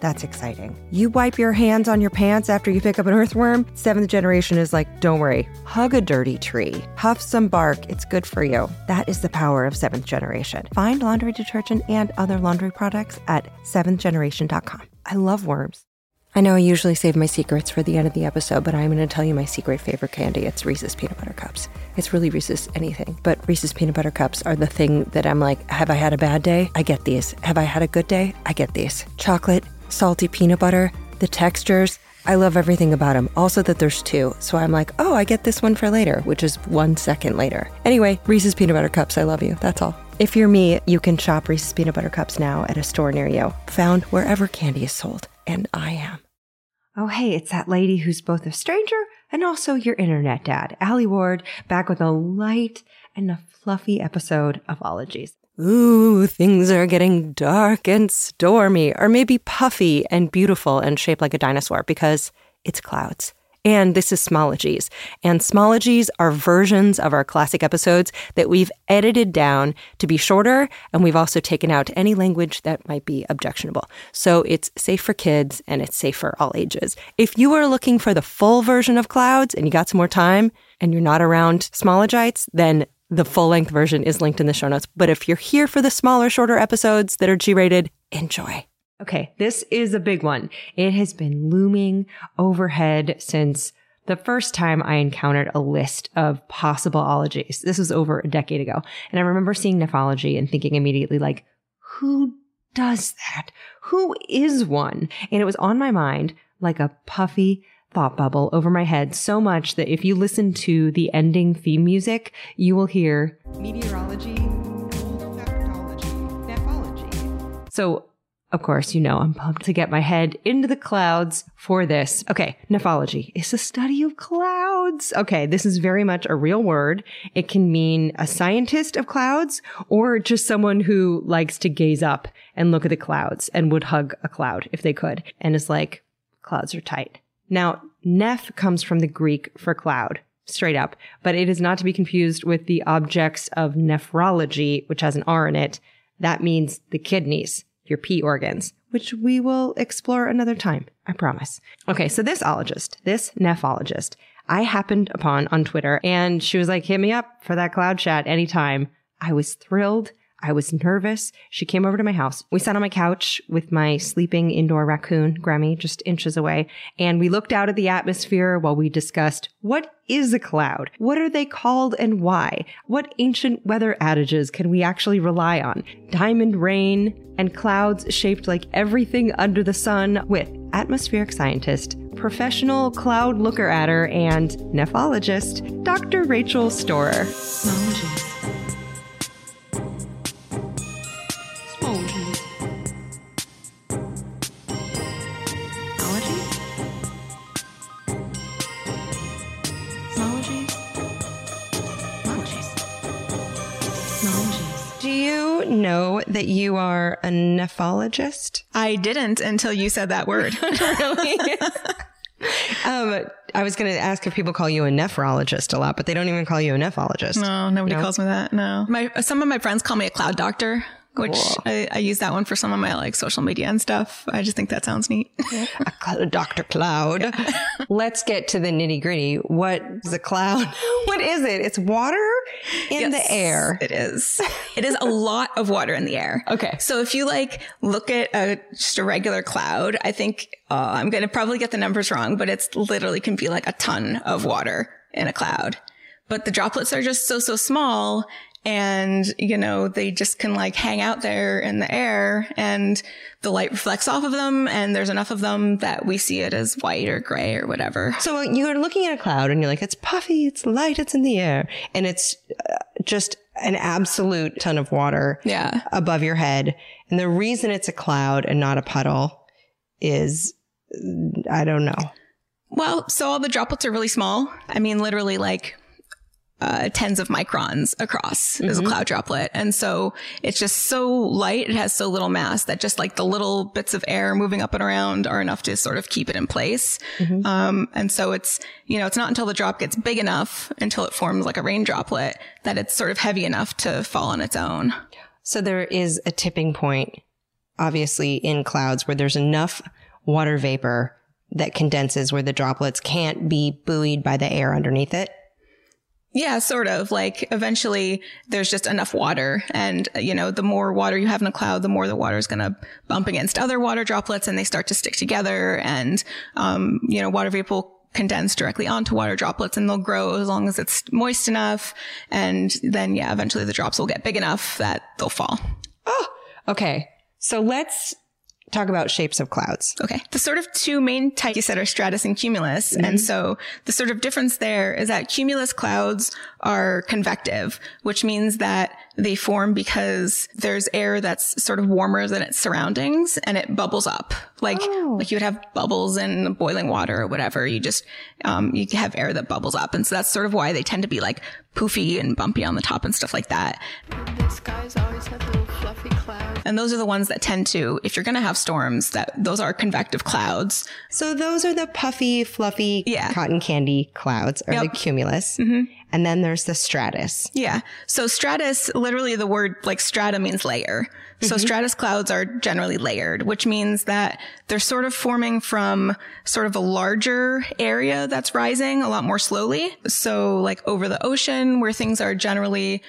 That's exciting. You wipe your hands on your pants after you pick up an earthworm. Seventh generation is like, don't worry, hug a dirty tree, huff some bark, it's good for you. That is the power of seventh generation. Find laundry detergent and other laundry products at seventhgeneration.com. I love worms. I know I usually save my secrets for the end of the episode, but I'm going to tell you my secret favorite candy. It's Reese's Peanut Butter Cups. It's really Reese's anything, but Reese's Peanut Butter Cups are the thing that I'm like, have I had a bad day? I get these. Have I had a good day? I get these. Chocolate salty peanut butter, the textures. I love everything about them. Also, that there's two. So I'm like, oh, I get this one for later, which is one second later. Anyway, Reese's Peanut Butter Cups, I love you. That's all. If you're me, you can shop Reese's Peanut Butter Cups now at a store near you, found wherever candy is sold. And I am. Oh, hey, it's that lady who's both a stranger and also your internet dad, Alie Ward, back with a light and a fluffy episode of Ologies. Ooh, things are getting dark and stormy, or maybe puffy and beautiful and shaped like a dinosaur because it's clouds. And this is Smologies. And Smologies are versions of our classic episodes that we've edited down to be shorter, and we've also taken out any language that might be objectionable. So it's safe for kids and it's safe for all ages. If you are looking for the full version of Clouds and you got some more time and you're not around Smologites, then the full length version is linked in the show notes. But if you're here for the smaller, shorter episodes that are G rated, enjoy. Okay, this is a big one. It has been looming overhead since the first time I encountered a list of possible ologies. This was over a decade ago. And I remember seeing nephology and thinking immediately, like, who does that? Who is one? And it was on my mind like a puffy, thought bubble over my head so much that if you listen to the ending theme music, you will hear meteorology, nephology. So, of course, you know I'm pumped to get my head into the clouds for this. Okay, nephology is the study of clouds. Okay, this is very much a real word. It can mean a scientist of clouds or just someone who likes to gaze up and look at the clouds and would hug a cloud if they could and is like, clouds are tight. Now, neph comes from the Greek for cloud, straight up, but it is not to be confused with the objects of nephrology, which has an R in it. That means the kidneys, your pee organs, which we will explore another time. I promise. Okay. So this ologist, this nephologist, I happened upon on Twitter and she was like, hit me up for that cloud chat anytime. I was thrilled. I was nervous. She came over to my house. We sat on my couch with my sleeping indoor raccoon, Gremmy, just inches away, and we looked out at the atmosphere while we discussed what is a cloud? What are they called and why? What ancient weather adages can we actually rely on? Diamond rain and clouds shaped like everything under the sun with atmospheric scientist, professional cloud looker adder, and nephologist, Dr. Rachel Storer. Know that you are a nephologist? I didn't until you said that word. really? um, I was going to ask if people call you a nephrologist a lot, but they don't even call you a nephologist. No, nobody no? calls me that. No. My, some of my friends call me a cloud doctor which I, I, use that one for some of my like social media and stuff. I just think that sounds neat. Dr. Cloud. Let's get to the nitty gritty. What is a cloud? What is it? It's water in yes, the air. It is. It is a lot of water in the air. Okay. So if you like look at a, just a regular cloud, I think uh, I'm going to probably get the numbers wrong, but it's literally can be like a ton of water in a cloud. But the droplets are just so, so small and you know they just can like hang out there in the air and the light reflects off of them and there's enough of them that we see it as white or gray or whatever. So you're looking at a cloud and you're like it's puffy it's light it's in the air and it's uh, just an absolute ton of water yeah. above your head. And the reason it's a cloud and not a puddle is i don't know. Well so all the droplets are really small. I mean literally like uh, tens of microns across as a cloud droplet. And so it's just so light. It has so little mass that just like the little bits of air moving up and around are enough to sort of keep it in place. Um, and so it's, you know, it's not until the drop gets big enough until it forms like a rain droplet that it's sort of heavy enough to fall on its own. So there is a tipping point, obviously, in clouds where there's enough water vapor that condenses where the droplets can't be buoyed by the air underneath it. Yeah, sort of. Like eventually there's just enough water. And, you know, the more water you have in a cloud, the more the water is going to bump against other water droplets and they start to stick together. And, um, you know, water vapor condense directly onto water droplets and they'll grow as long as it's moist enough. And then, yeah, eventually the drops will get big enough that they'll fall. Oh, Okay. So let's talk about shapes of clouds. Okay. The sort of two main types you said are stratus and cumulus. And so the sort of difference there is that cumulus clouds are convective, which means that they form because there's air that's sort of warmer than its surroundings and it bubbles up. Like, like you would have bubbles in boiling water or whatever. You just, um, you have air that bubbles up. And so that's sort of why they tend to be like poofy and bumpy on the top and stuff like that. The skies always have little fluffy clouds. And those are the ones that tend to, if you're going to have storms, that those are convective clouds. So those are the puffy, fluffy Yeah. cotton candy clouds or the Yep. cumulus. Mm-hmm. And then there's the stratus. Yeah. So stratus, literally the word like strata means layer. So mm-hmm. stratus clouds are generally layered, which means that they're sort of forming from sort of a larger area that's rising a lot more slowly. So like over the ocean where things are generally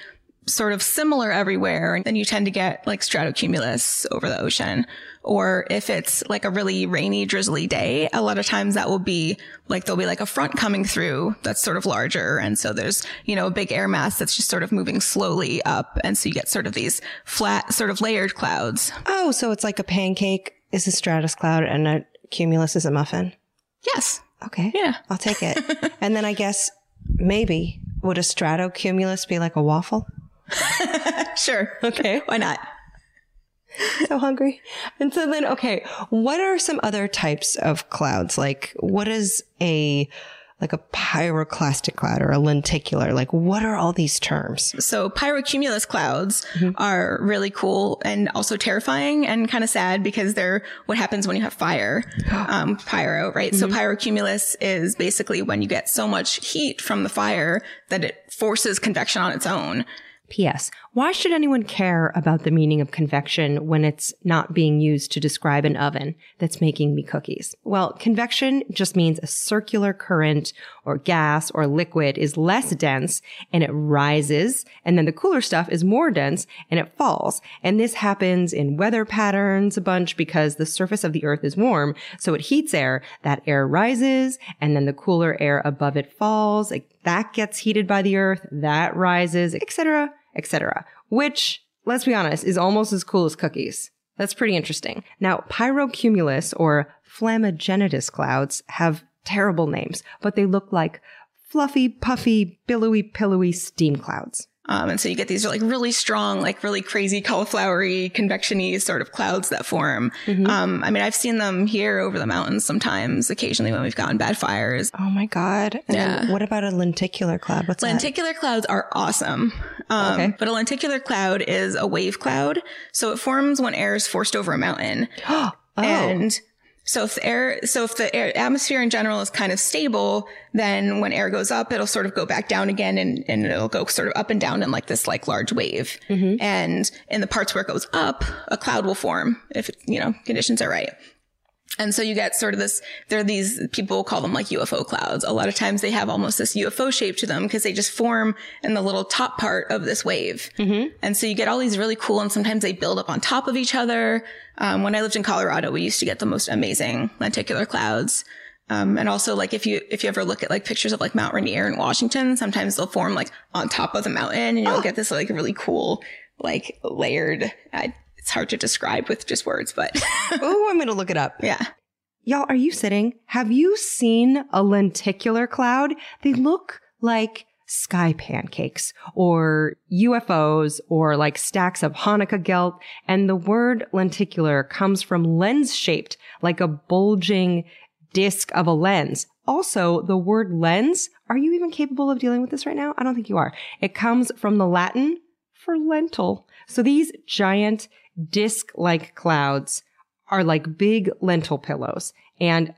sort of similar everywhere, and then you tend to get like stratocumulus over the ocean. Or if it's like a really rainy, drizzly day, a lot of times that will be like there'll be like a front coming through that's sort of larger. And so there's, you know, a big air mass that's just sort of moving slowly up. And so you get sort of these flat, sort of layered clouds. Oh, so it's like a pancake is a stratus cloud and a cumulus is a muffin. Yes. Okay. Yeah. I'll take it. and then I guess maybe would a stratocumulus be like a waffle? Sure. Okay. Why not? so hungry. And so then, okay, what are some other types of clouds? Like, what is a like a pyroclastic cloud or a lenticular? Like, what are all these terms? So pyrocumulus clouds are really cool and also terrifying and kind of sad because they're what happens when you have fire. Um, pyro, right? So pyrocumulus is basically when you get so much heat from the fire that it forces convection on its own. P.S. Why should anyone care about the meaning of convection when it's not being used to describe an oven that's making me cookies? Well, convection just means a circular current or gas or liquid is less dense and it rises. And then the cooler stuff is more dense and it falls. And this happens in weather patterns a bunch because the surface of the earth is warm. So it heats air. That air rises and then the cooler air above it falls. That gets heated by the earth. That rises, etc etc. Which, let's be honest, is almost as cool as cookies. That's pretty interesting. Now, pyrocumulus or flammagenitus clouds have terrible names, but they look like fluffy, puffy, billowy, pillowy steam clouds. Um, and so you get these like really strong, like really crazy cauliflowery, convection-y sort of clouds that form. Um, I mean, I've seen them here over the mountains sometimes, occasionally when we've gotten bad fires. Oh my god. And Yeah. what about a lenticular cloud? What's that? Lenticular clouds are awesome. Um, Okay. But a lenticular cloud is a wave cloud. So it forms when air is forced over a mountain. oh. And so if the air, so if the air, atmosphere in general is kind of stable, then when air goes up, it'll sort of go back down again and, and it'll go sort of up and down in like this like large wave. Mm-hmm. And in the parts where it goes up, a cloud will form if, you know, conditions are right. And so you get sort of this, there are these people call them like UFO clouds. A lot of times they have almost this UFO shape to them because they just form in the little top part of this wave. And so you get all these really cool and sometimes they build up on top of each other. Um, when I lived in Colorado, we used to get the most amazing lenticular clouds. Um, and also like if you, if you ever look at like pictures of like Mount Rainier in Washington, sometimes they'll form like on top of the mountain and you'll get this like really cool, like layered, I, it's hard to describe with just words, but oh, I'm going to look it up. yeah. Y'all, are you sitting? Have you seen a lenticular cloud? They look like sky pancakes or UFOs or like stacks of Hanukkah gelt. And the word lenticular comes from lens shaped, like a bulging disc of a lens. Also, the word lens, are you even capable of dealing with this right now? I don't think you are. It comes from the Latin for lentil. So these giant disc like clouds are like big lentil pillows. And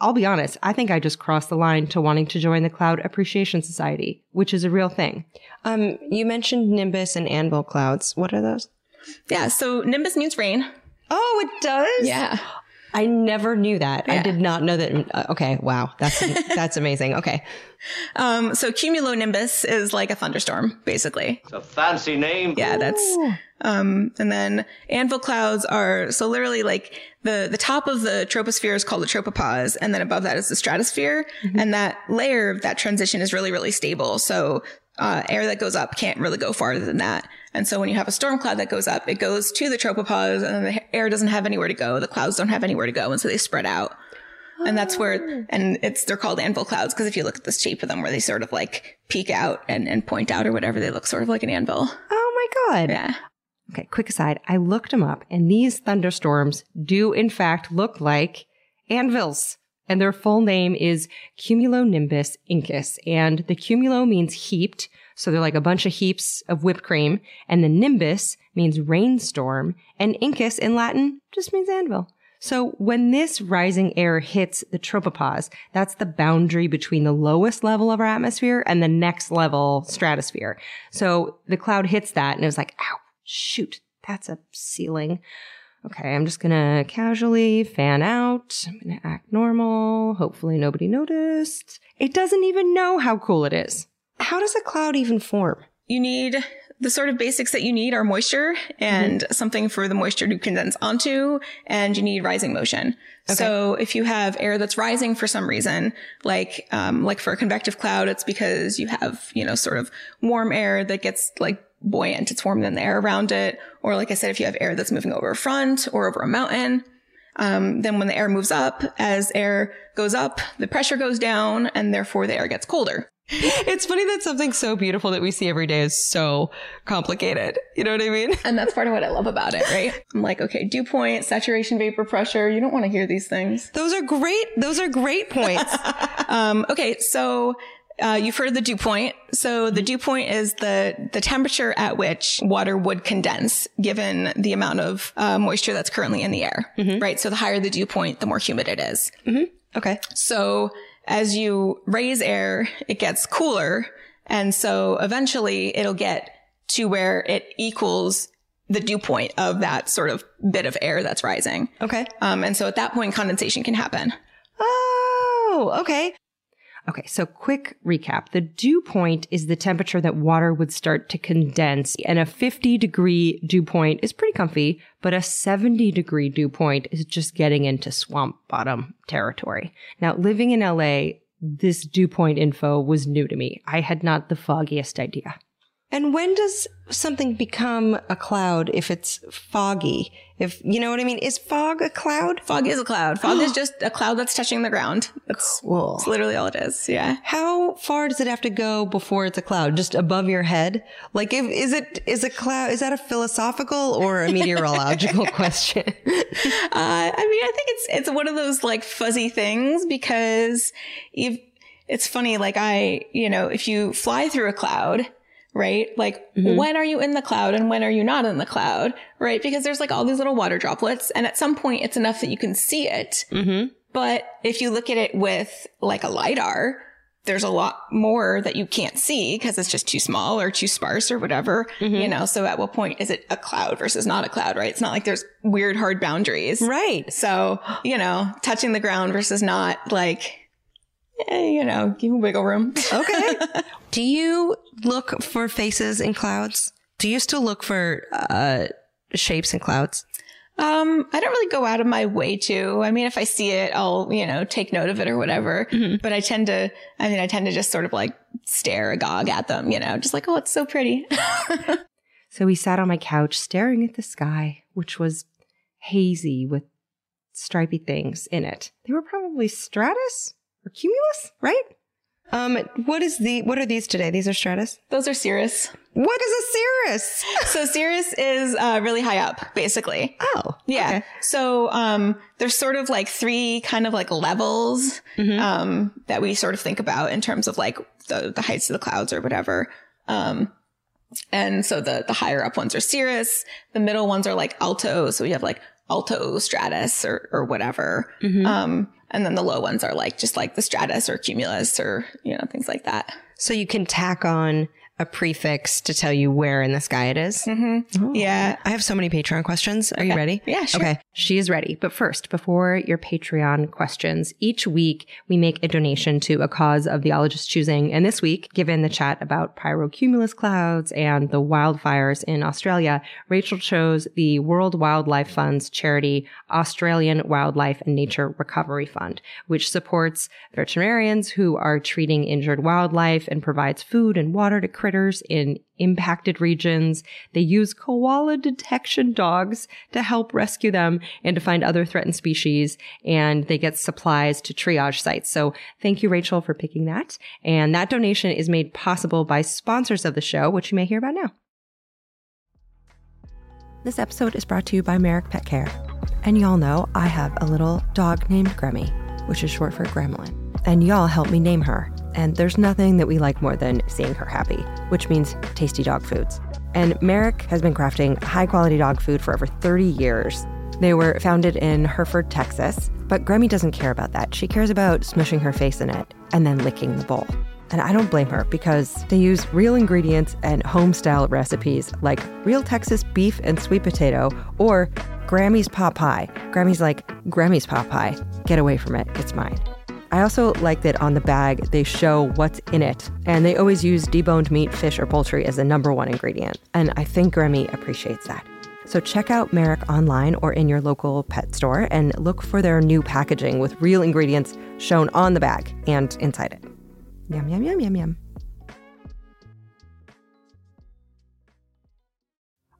I'll be honest, I think I just crossed the line to wanting to join the Cloud Appreciation Society, which is a real thing. Um, you mentioned nimbus and anvil clouds. What are those? Yeah. So nimbus means rain. Oh, it does. Yeah. I never knew that. I did not know that. uh, okay, wow, that's that's amazing. Okay, Um, so cumulonimbus is like a thunderstorm, basically. It's a fancy name. Yeah, that's um and then anvil clouds are so literally like the the top of the troposphere is called the tropopause and then above that is the stratosphere and that layer of that transition is really really stable. So uh, air that goes up can't really go farther than that. And so when you have a storm cloud that goes up, it goes to the tropopause and then the air doesn't have anywhere to go. The clouds don't have anywhere to go. And so they spread out. And that's where, and it's, they're called anvil clouds because if you look at the shape of them where they sort of like peek out and, and point out or whatever, they look sort of like an anvil. Oh my God. Yeah. Okay, quick aside. I looked them up and these thunderstorms do in fact look like anvils. And their full name is Cumulonimbus incus. And the cumulo means heaped. So they're like a bunch of heaps of whipped cream. And the nimbus means rainstorm. And incus in Latin just means anvil. So when this rising air hits the tropopause, that's the boundary between the lowest level of our atmosphere and the next level stratosphere. So the cloud hits that and it was like, ow, shoot, that's a ceiling. Okay, I'm just gonna casually fan out. I'm gonna act normal. Hopefully nobody noticed. It doesn't even know how cool it is. how does a cloud even form? you need the sort of basics that you need are moisture and something for the moisture to condense onto, and you need rising motion. So if you have air that's rising for some reason, like um, like for a convective cloud, it's because you have you know sort of warm air that gets like buoyant. It's warmer than the air around it. Or like I said, if you have air that's moving over a front or over a mountain, um, then when the air moves up, as air goes up, the pressure goes down, and therefore the air gets colder. It's funny that something so beautiful that we see every day is so complicated. You know what I mean? And that's part of what I love about it, right? I'm like, okay, dew point, saturation, vapor pressure. You don't want to hear these things. Those are great. Those are great points. Um, okay, so uh, you've heard of the dew point. So the dew point is the the temperature at which water would condense, given the amount of uh, moisture that's currently in the air, right? So the higher the dew point, the more humid it is. okay. So as you raise air, it gets cooler. And so eventually it'll get to where it equals the dew point of that sort of bit of air that's rising. Okay. Um, and so at that point, condensation can happen. Oh, okay. Okay, so quick recap. The dew point is the temperature that water would start to condense, and a 50 degree dew point is pretty comfy, but a 70 degree dew point is just getting into swamp bottom territory. Now, living in LA, this dew point info was new to me. I had not the foggiest idea. And when does something become a cloud if it's foggy? If you know what I mean? Is fog a cloud? Fog is a cloud. Fog is just a cloud that's touching the ground. That's, Cool. that's literally all it is. Yeah. How far does it have to go before it's a cloud? Just above your head? Like, if, is it, is a cloud, is that a philosophical or a meteorological question? Uh, I mean, I think it's it's one of those like fuzzy things because if it's funny, like I, you know, if you fly through a cloud, right? Like mm-hmm. when are you in the cloud and when are you not in the cloud, right? Because there's like all these little water droplets, and at some point it's enough that you can see it. Mm-hmm. But if you look at it with like a lidar. There's a lot more that you can't see because it's just too small or too sparse or whatever, mm-hmm. you know. So at what point is it a cloud versus not a cloud, right? It's not like there's weird hard boundaries. right. So, you know, touching the ground versus not like, eh, you know, give them wiggle room. Okay. Do you look for faces in clouds? Do you still look for, uh, shapes in clouds? Um, I don't really go out of my way to. I mean, if I see it, I'll, you know, take note of it or whatever. But I tend to, I mean, I tend to just sort of like stare agog at them, you know, just like, oh, it's so pretty. So we sat on my couch staring at the sky, which was hazy with stripy things in it. They were probably stratus or cumulus, right? Um, what is the, what are these today? These are stratus? Those are cirrus. What is a cirrus? So cirrus is uh, really high up, basically. Oh, Yeah. okay. So um, there's sort of like three kind of like levels Mm-hmm. um, that we sort of think about in terms of like the, the heights of the clouds or whatever. Um, and so the the higher up ones are cirrus. The middle ones are like alto. So we have like alto stratus or or whatever. Mm-hmm. Um, and then the low ones are like just like the stratus or cumulus or you know things like that. So you can tack on a prefix to tell you where in the sky it is? Mm-hmm. Oh. Yeah. I have so many Patreon questions. Are you ready? Yeah, sure. Okay. She is ready. But first, before your Patreon questions, each week we make a donation to a cause of the ologist's choosing. And this week, given the chat about pyrocumulus clouds and the wildfires in Australia, Rachel chose the World Wildlife Fund's charity Australian Wildlife and Nature Recovery Fund, which supports veterinarians who are treating injured wildlife and provides food and water to critters in impacted regions. They use koala detection dogs to help rescue them and to find other threatened species. And they get supplies to triage sites. So thank you, Rachel, for picking that. And that donation is made possible by sponsors of the show, which you may hear about now. This episode is brought to you by Merrick Pet Care. And y'all know I have a little dog named Gremmy, which is short for Gremlin. And y'all helped me name her. And there's nothing that we like more than seeing her happy, which means tasty dog foods. And Merrick has been crafting high quality dog food for over 30 years. They were founded in Hereford, Texas, but Gremmy doesn't care about that. She cares about smushing her face in it and then licking the bowl. And I don't blame her because they use real ingredients and home style recipes like real Texas beef and sweet potato or Gremmy's pot pie. Gremmy's like, Gremmy's pot pie. Get away from it. It's mine. I also like that on the bag they show what's in it, and they always use deboned meat, fish, or poultry as the number one ingredient. And I think Gremmy appreciates that. So check out Merrick online or in your local pet store and look for their new packaging with real ingredients shown on the bag and inside it. Yum, yum, yum, yum, yum.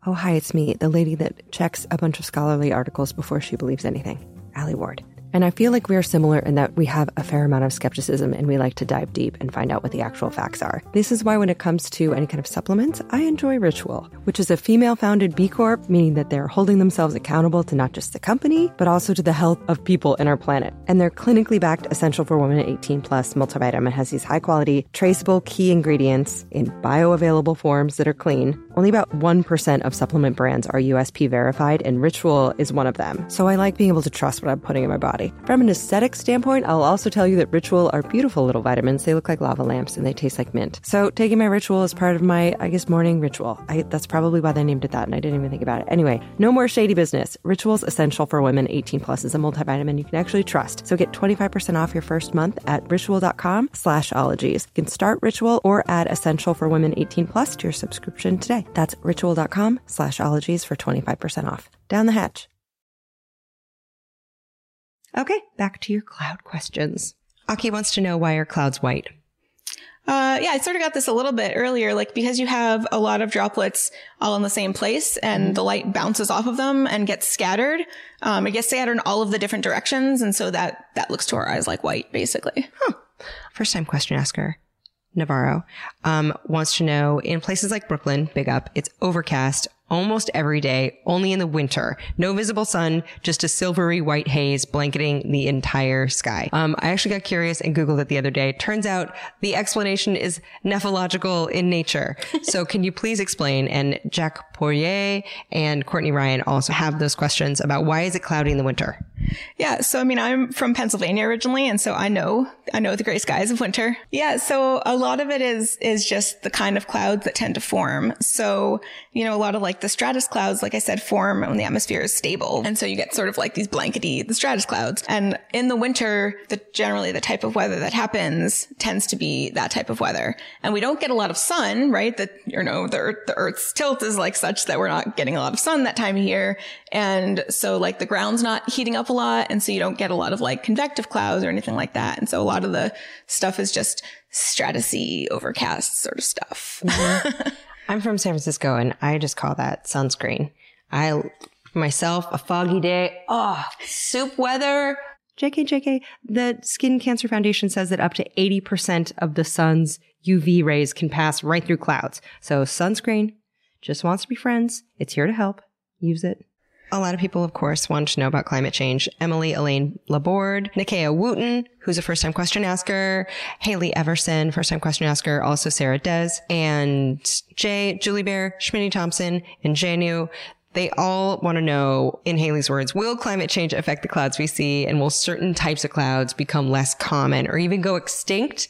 Oh, hi, it's me, the lady that checks a bunch of scholarly articles before she believes anything, Alie Ward. And I feel like we are similar in that we have a fair amount of skepticism and we like to dive deep and find out what the actual facts are. This is why, when it comes to any kind of supplements, I enjoy Ritual, which is a female founded B Corp, meaning that they're holding themselves accountable to not just the company, but also to the health of people in our planet. And their clinically backed Essential for Women 18 Plus multivitamin has these high quality, traceable key ingredients in bioavailable forms that are clean. Only about 1% of supplement brands are USP verified, and Ritual is one of them. So I like being able to trust what I'm putting in my body. From an aesthetic standpoint, I'll also tell you that Ritual are beautiful little vitamins. They look like lava lamps and they taste like mint. So taking my Ritual is part of my, I guess, morning ritual. I, that's probably why they named it that, and I didn't even think about it. Anyway, no more shady business. Ritual's essential for women 18 plus is a multivitamin you can actually trust. So get 25% off your first month at ritual.com slash ologies. You can start Ritual or add essential for women 18 plus to your subscription today. That's ritual.com slash ologies for 25% off. Down the hatch. Okay, back to your cloud questions. Aki wants to know why are clouds white? Uh, yeah, I sort of got this a little bit earlier, like because you have a lot of droplets all in the same place and the light bounces off of them and gets scattered. Um, it gets scattered in all of the different directions. And so that, that looks to our eyes like white, basically. Huh. First time question asker, Navarro, um, wants to know in places like Brooklyn, big up, it's overcast almost every day, only in the winter. No visible sun, just a silvery white haze blanketing the entire sky. Um, I actually got curious and Googled it the other day. Turns out the explanation is nephological in nature. so can you please explain? And Jack Poirier and Courtney Ryan also have those questions about why is it cloudy in the winter? Yeah. So, I mean, I'm from Pennsylvania originally. And so I know, I know the gray skies of winter. Yeah. So a lot of it is, is just the kind of clouds that tend to form. So, you know, a lot of like the stratus clouds, like I said, form when the atmosphere is stable. And so you get sort of like these blankety, the stratus clouds. And in the winter, the generally the type of weather that happens tends to be that type of weather. And we don't get a lot of sun, right? That, you know, the earth, the earth's tilt is like such that we're not getting a lot of sun that time of year. And so like the ground's not heating up a lot. And so you don't get a lot of like convective clouds or anything like that. And so a lot of the stuff is just stratusy, overcast sort of stuff. Mm-hmm. I'm from San Francisco and I just call that sunscreen. I, myself, a foggy day, oh, soup weather, JK, JK. The Skin Cancer Foundation says that up to 80% of the sun's UV rays can pass right through clouds. So sunscreen just wants to be friends. It's here to help. Use it. A lot of people, of course, want to know about climate change. Emily Elaine Laborde, Nikea Wooten, who's a first time question asker, Haley Everson, first time question asker, also Sarah Des, and Jay, Julie Bear, Schmitty Thompson, and Janu. They all want to know, in Haley's words, will climate change affect the clouds we see? And will certain types of clouds become less common or even go extinct?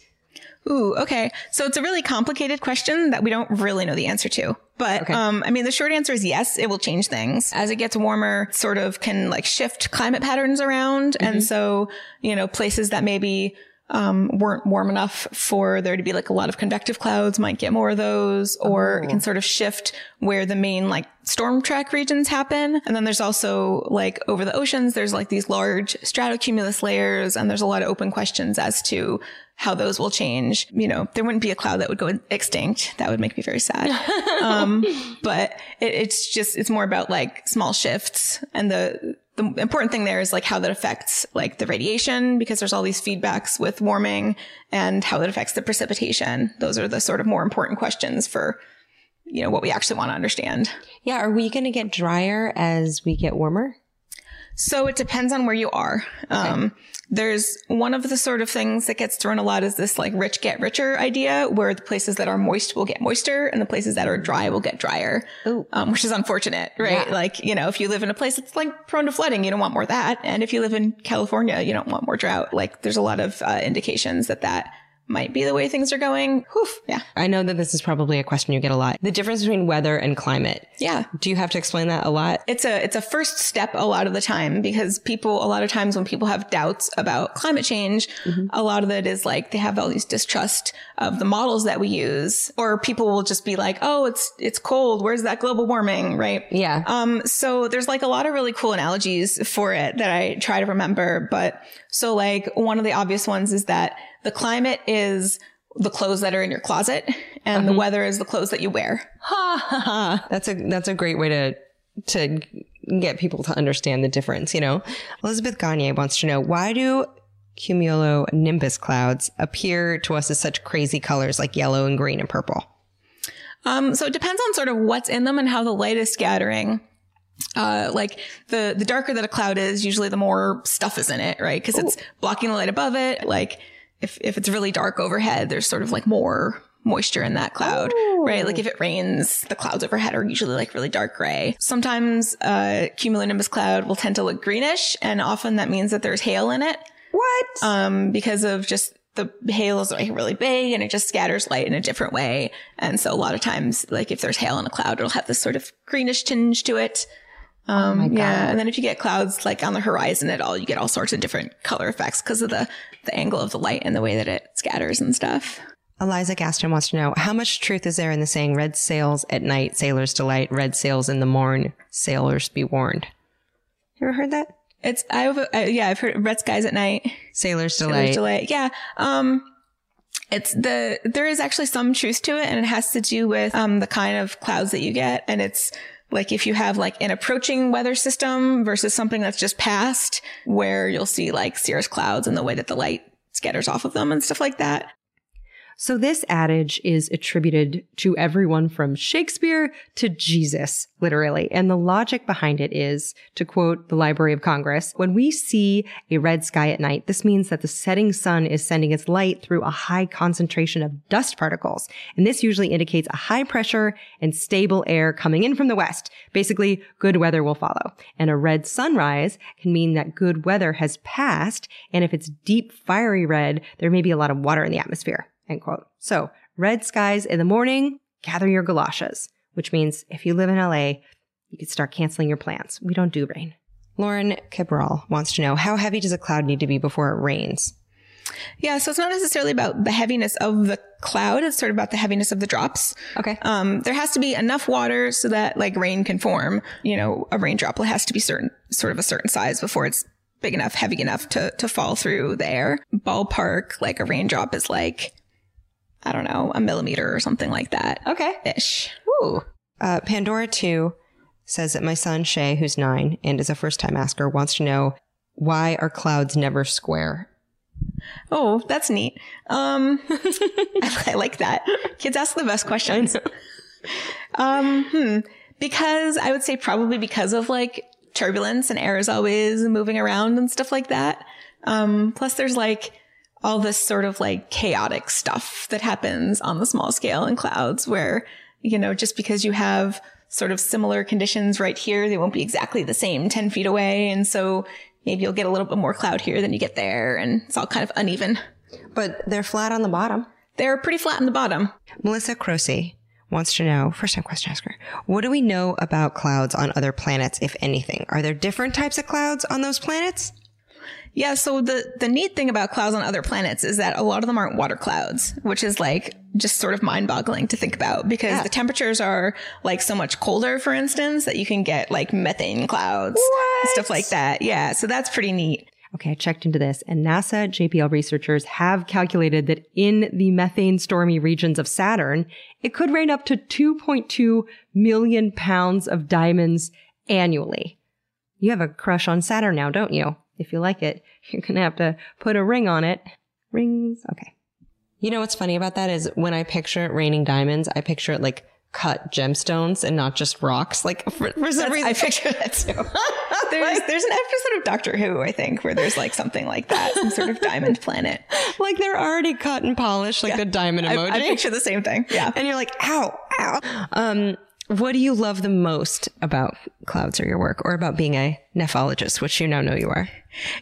Ooh, okay. So it's a really complicated question that we don't really know the answer to. But Okay. um, I mean, the short answer is yes, it will change things. As it gets warmer, sort of can like shift climate patterns around. And so, you know, places that maybe um, weren't warm enough for there to be like a lot of convective clouds might get more of those, or it can sort of shift where the main like storm track regions happen. And then there's also like over the oceans, there's like these large stratocumulus layers, and there's a lot of open questions as to how those will change. You know, there wouldn't be a cloud that would go extinct. That would make me very sad. um, but it, it's just, it's more about like small shifts and the, the important thing there is like how that affects like the radiation because there's all these feedbacks with warming and how that affects the precipitation. Those are the sort of more important questions for, you know, what we actually want to understand. Yeah. Are we going to get drier as we get warmer? So it depends on where you are. Um, there's one of the sort of things that gets thrown a lot is this like rich get richer idea where the places that are moist will get moister and the places that are dry will get drier. Um, which is unfortunate, right? Yeah. Like, you know, if you live in a place that's like prone to flooding, you don't want more of that. And if you live in California, you don't want more drought. Like there's a lot of uh, indications that that might be the way things are going. Whew, yeah. I know that this is probably a question you get a lot. The difference between weather and climate. Yeah. Do you have to explain that a lot? it's a it's a first step a lot of the time because people a lot of times when people have doubts about climate change a lot of it is like they have all these distrust of the models that we use or people will just be like oh it's it's cold where's that global warming right Yeah. um so there's like a lot of really cool analogies for it that I try to remember but so like one of the obvious ones is that the climate is the clothes that are in your closet and the weather is the clothes that you wear Ha. That's a that's a great way to to get people to understand the difference, you know. Elizabeth Gagne wants to know why do cumulonimbus clouds appear to us as such crazy colors like yellow and green and purple? Um, so it depends on sort of what's in them and how the light is scattering. Uh, like the, the darker that a cloud is, usually the more stuff is in it, right? Cause it's blocking the light above it. Like if, if it's really dark overhead, there's sort of like more moisture in that cloud, right? Like if it rains, the clouds overhead are usually like really dark gray. Sometimes, uh, cumulonimbus cloud will tend to look greenish and often that means that there's hail in it What? um, because of just the hail is like really big and it just scatters light in a different way. And so a lot of times, like if there's hail in a cloud, it'll have this sort of greenish tinge to it. Um, yeah. And then if you get clouds like on the horizon at all, you get all sorts of different color effects because of the, the angle of the light and the way that it scatters and stuff. Eliza Gaston wants to know how much truth is there in the saying red sails at night, sailors delight, red sails in the morn, sailors be warned. You ever heard that? It's, I've, uh, yeah, I've heard red skies at night. Sailors delight. delay. Yeah. Um, it's the, there is actually some truth to it and it has to do with, um, the kind of clouds that you get. And it's like if you have like an approaching weather system versus something that's just passed where you'll see like cirrus clouds and the way that the light scatters off of them and stuff like that. So this adage is attributed to everyone from Shakespeare to Jesus, literally. And the logic behind it is, to quote the Library of Congress, when we see a red sky at night, this means that the setting sun is sending its light through a high concentration of dust particles. And this usually indicates a high pressure and stable air coming in from the west. Basically, good weather will follow. And a red sunrise can mean that good weather has passed. And if it's deep, fiery red, there may be a lot of water in the atmosphere. End quote. So red skies in the morning, gather your galoshes, which means if you live in LA, you could start canceling your plans. We don't do rain. Lauren Cabral wants to know how heavy does a cloud need to be before it rains? Yeah. So it's not necessarily about the heaviness of the cloud. It's sort of about the heaviness of the drops. Okay. Um, there has to be enough water so that like rain can form. You know, a rain droplet has to be certain, sort of a certain size before it's big enough, heavy enough to, to fall through the air. Ballpark, like a raindrop is like, I don't know, a millimeter or something like that. Okay. Ish. Ooh. Uh, Pandora 2 says that my son, Shay, who's nine and is a first time asker, wants to know why are clouds never square? Oh, that's neat. Um, I, I like that. Kids ask the best questions. Um, hmm. Because I would say probably because of like turbulence and air is always moving around and stuff like that. Um, plus there's like all this sort of like chaotic stuff that happens on the small scale in clouds where, you know, just because you have sort of similar conditions right here, they won't be exactly the same 10 feet away. And so maybe you'll get a little bit more cloud here than you get there. And it's all kind of uneven. But they're flat on the bottom. They're pretty flat on the bottom. Melissa Croce wants to know, first time question asker, what do we know about clouds on other planets, if anything? Are there different types of clouds on those planets? Yeah, so the the neat thing about clouds on other planets is that a lot of them aren't water clouds, which is like just sort of mind-boggling to think about because Yeah. the temperatures are like so much colder, for instance, that you can get like methane clouds and stuff like that. Yeah, so that's pretty neat. Okay, I checked into this, and NASA JPL researchers have calculated that in the methane stormy regions of Saturn, it could rain up to 2.2 million pounds of diamonds annually. You have a crush on Saturn now, don't you? If you like it, you're gonna have to put a ring on it. Rings, okay. You know what's funny about that is when I picture it raining diamonds, I picture it like cut gemstones and not just rocks. Like for, for some That's- reason, I picture that too. there's there's an episode of Doctor Who, I think, where there's like something like that, some sort of diamond planet. like they're already cut and polished, like the diamond I, emoji. I picture the same thing. Yeah. and you're like, ow, ow. Um, what do you love the most about clouds or your work, or about being a nephologist, which you now know you are?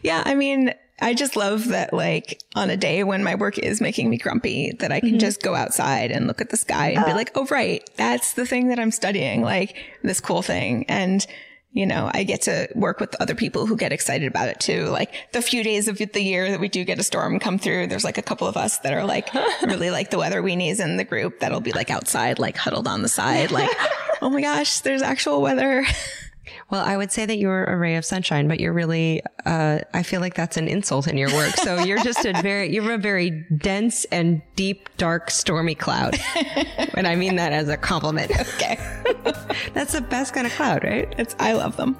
Yeah, I mean, I just love that, like, on a day when my work is making me grumpy, that I can mm-hmm. just go outside and look at the sky and be uh. like, oh, right, that's the thing that I'm studying, like, this cool thing. And, you know, I get to work with other people who get excited about it too. Like, the few days of the year that we do get a storm come through, there's like a couple of us that are like really like the weather weenies in the group that'll be like outside, like huddled on the side, like, oh my gosh, there's actual weather. Well, I would say that you're a ray of sunshine, but you're really, uh, I feel like that's an insult in your work. So you're just a very, you're a very dense and deep, dark, stormy cloud. and I mean that as a compliment. okay. That's the best kind of cloud, right? It's, I love them.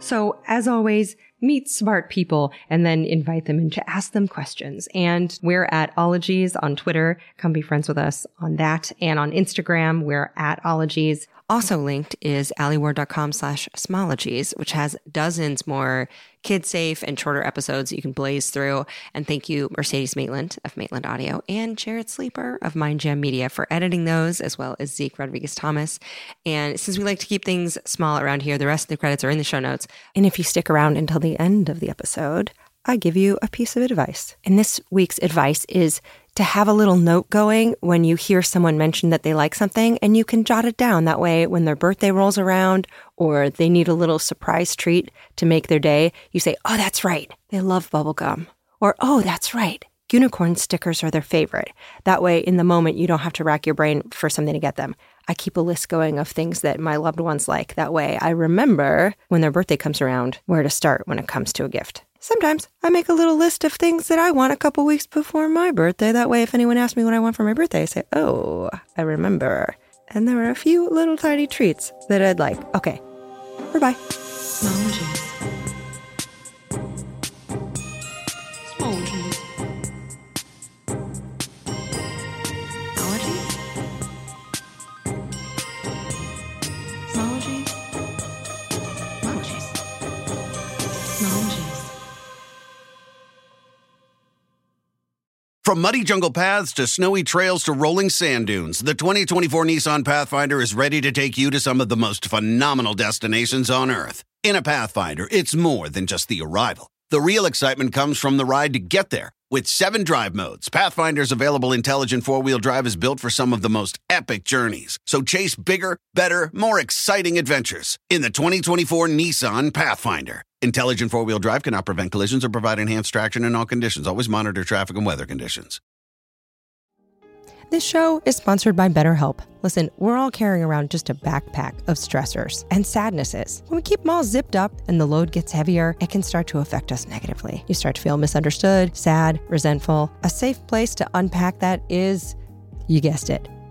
So, as always, meet smart people and then invite them in to ask them questions. And we're at Ologies on Twitter. Come be friends with us on that. And on Instagram, we're at Ologies. Also linked is alieward.com slash smologies, which has dozens more kid safe and shorter episodes that you can blaze through. And thank you, Mercedes Maitland of Maitland Audio and Jarrett Sleeper of MindJam Media for editing those, as well as Zeke Rodriguez Thomas. And since we like to keep things small around here, the rest of the credits are in the show notes. And if you stick around until the end of the episode, I give you a piece of advice. And this week's advice is to have a little note going when you hear someone mention that they like something and you can jot it down. That way, when their birthday rolls around or they need a little surprise treat to make their day, you say, Oh, that's right. They love bubblegum. Or, Oh, that's right. Unicorn stickers are their favorite. That way, in the moment, you don't have to rack your brain for something to get them. I keep a list going of things that my loved ones like. That way, I remember when their birthday comes around where to start when it comes to a gift. Sometimes I make a little list of things that I want a couple weeks before my birthday. That way, if anyone asks me what I want for my birthday, I say, Oh, I remember. And there are a few little tiny treats that I'd like. Okay, bye bye. From muddy jungle paths to snowy trails to rolling sand dunes, the 2024 Nissan Pathfinder is ready to take you to some of the most phenomenal destinations on Earth. In a Pathfinder, it's more than just the arrival. The real excitement comes from the ride to get there. With seven drive modes, Pathfinder's available intelligent four wheel drive is built for some of the most epic journeys. So chase bigger, better, more exciting adventures in the 2024 Nissan Pathfinder. Intelligent four wheel drive cannot prevent collisions or provide enhanced traction in all conditions. Always monitor traffic and weather conditions. This show is sponsored by BetterHelp. Listen, we're all carrying around just a backpack of stressors and sadnesses. When we keep them all zipped up and the load gets heavier, it can start to affect us negatively. You start to feel misunderstood, sad, resentful. A safe place to unpack that is, you guessed it,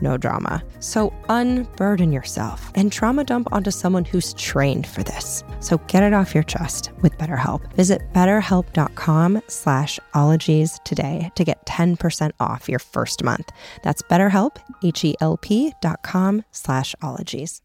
no drama. So unburden yourself and trauma dump onto someone who's trained for this. So get it off your chest with BetterHelp. Visit betterhelp.com slash ologies today to get 10% off your first month. That's betterhelp, H-E-L-P dot com slash ologies.